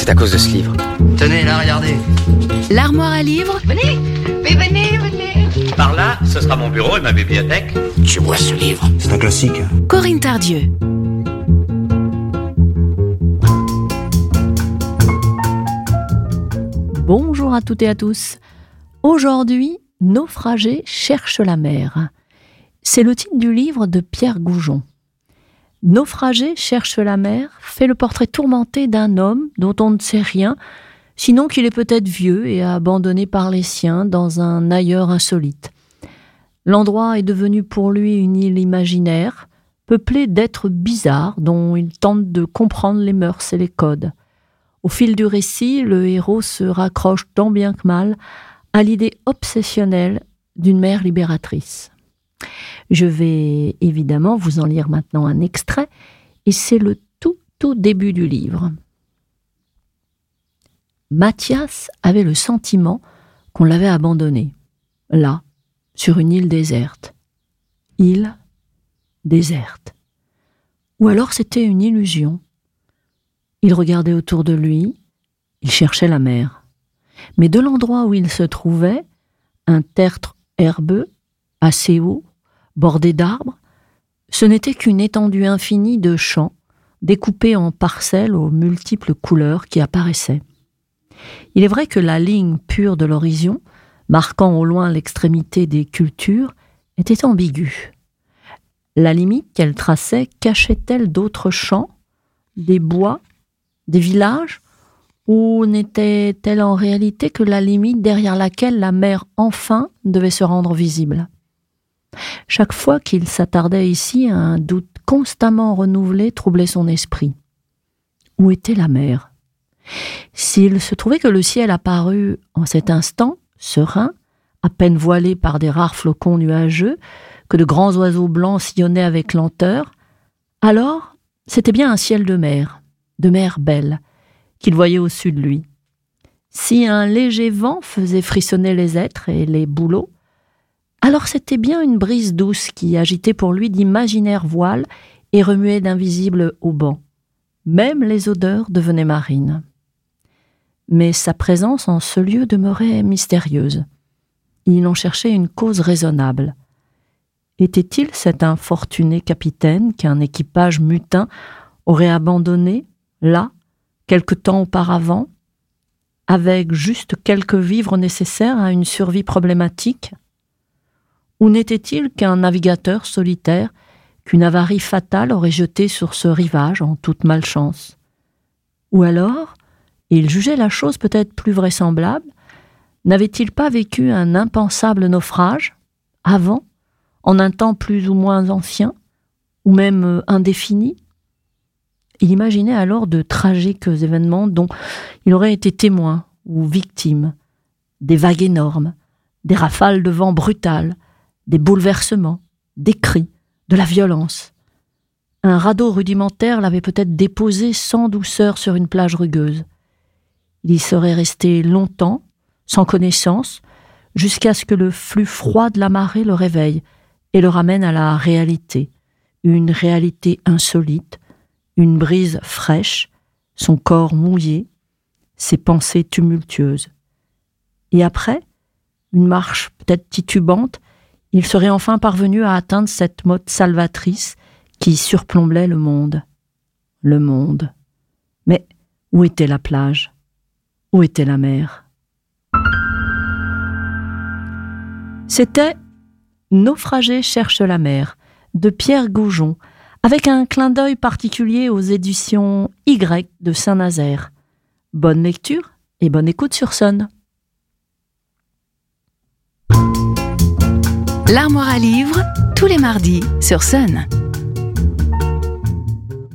C'est à cause de ce livre. Tenez, là, regardez. L'armoire à livres Venez, mais venez, venez. Par là, ce sera mon bureau et ma bibliothèque. Tu vois ce livre? C'est un classique. Corinne Tardieu. Bonjour à toutes et à tous. Aujourd'hui, Naufragé cherche la mer. C'est le titre du livre de Pierre Goujon. Naufragé cherche la mer fait le portrait tourmenté d'un homme dont on ne sait rien, sinon qu'il est peut-être vieux et abandonné par les siens dans un ailleurs insolite. L'endroit est devenu pour lui une île imaginaire, peuplée d'êtres bizarres dont il tente de comprendre les mœurs et les codes. Au fil du récit, le héros se raccroche tant bien que mal à l'idée obsessionnelle d'une mère libératrice. Je vais évidemment vous en lire maintenant un extrait, et c'est le tout tout début du livre. Mathias avait le sentiment qu'on l'avait abandonné, là, sur une île déserte. Île déserte. Ou alors c'était une illusion. Il regardait autour de lui, il cherchait la mer. Mais de l'endroit où il se trouvait, un tertre herbeux, assez haut, bordé d'arbres, ce n'était qu'une étendue infinie de champs, découpés en parcelles aux multiples couleurs qui apparaissaient. Il est vrai que la ligne pure de l'horizon, marquant au loin l'extrémité des cultures, était ambiguë. La limite qu'elle traçait cachait-elle d'autres champs, des bois, des villages, ou n'était-elle en réalité que la limite derrière laquelle la mer enfin devait se rendre visible? Chaque fois qu'il s'attardait ici, un doute constamment renouvelé troublait son esprit. Où était la mer? S'il se trouvait que le ciel apparut en cet instant, serein, à peine voilé par des rares flocons nuageux, que de grands oiseaux blancs sillonnaient avec lenteur, alors c'était bien un ciel de mer, de mer belle, qu'il voyait au-dessus de lui. Si un léger vent faisait frissonner les êtres et les bouleaux, alors c'était bien une brise douce qui agitait pour lui d'imaginaires voiles et remuait d'invisibles haubans. Même les odeurs devenaient marines. Mais sa présence en ce lieu demeurait mystérieuse. Il en cherchait une cause raisonnable. Était-il cet infortuné capitaine qu'un équipage mutin aurait abandonné, là, quelque temps auparavant, avec juste quelques vivres nécessaires à une survie problématique? Ou n'était-il qu'un navigateur solitaire qu'une avarie fatale aurait jeté sur ce rivage en toute malchance? Ou alors, et il jugeait la chose peut-être plus vraisemblable, n'avait-il pas vécu un impensable naufrage, avant, en un temps plus ou moins ancien, ou même indéfini? Il imaginait alors de tragiques événements dont il aurait été témoin ou victime, des vagues énormes, des rafales de vent brutales, des bouleversements, des cris, de la violence. Un radeau rudimentaire l'avait peut-être déposé sans douceur sur une plage rugueuse. Il y serait resté longtemps, sans connaissance, jusqu'à ce que le flux froid de la marée le réveille et le ramène à la réalité, une réalité insolite, une brise fraîche, son corps mouillé, ses pensées tumultueuses. Et après, une marche peut-être titubante, il serait enfin parvenu à atteindre cette motte salvatrice qui surplombait le monde. Le monde. Mais où était la plage? Où était la mer? C'était Naufragé cherche la mer de Pierre Goujon, avec un clin d'œil particulier aux éditions Y de Saint-Nazaire. Bonne lecture et bonne écoute sur Sun. L'armoire à livres, tous les mardis sur Sun.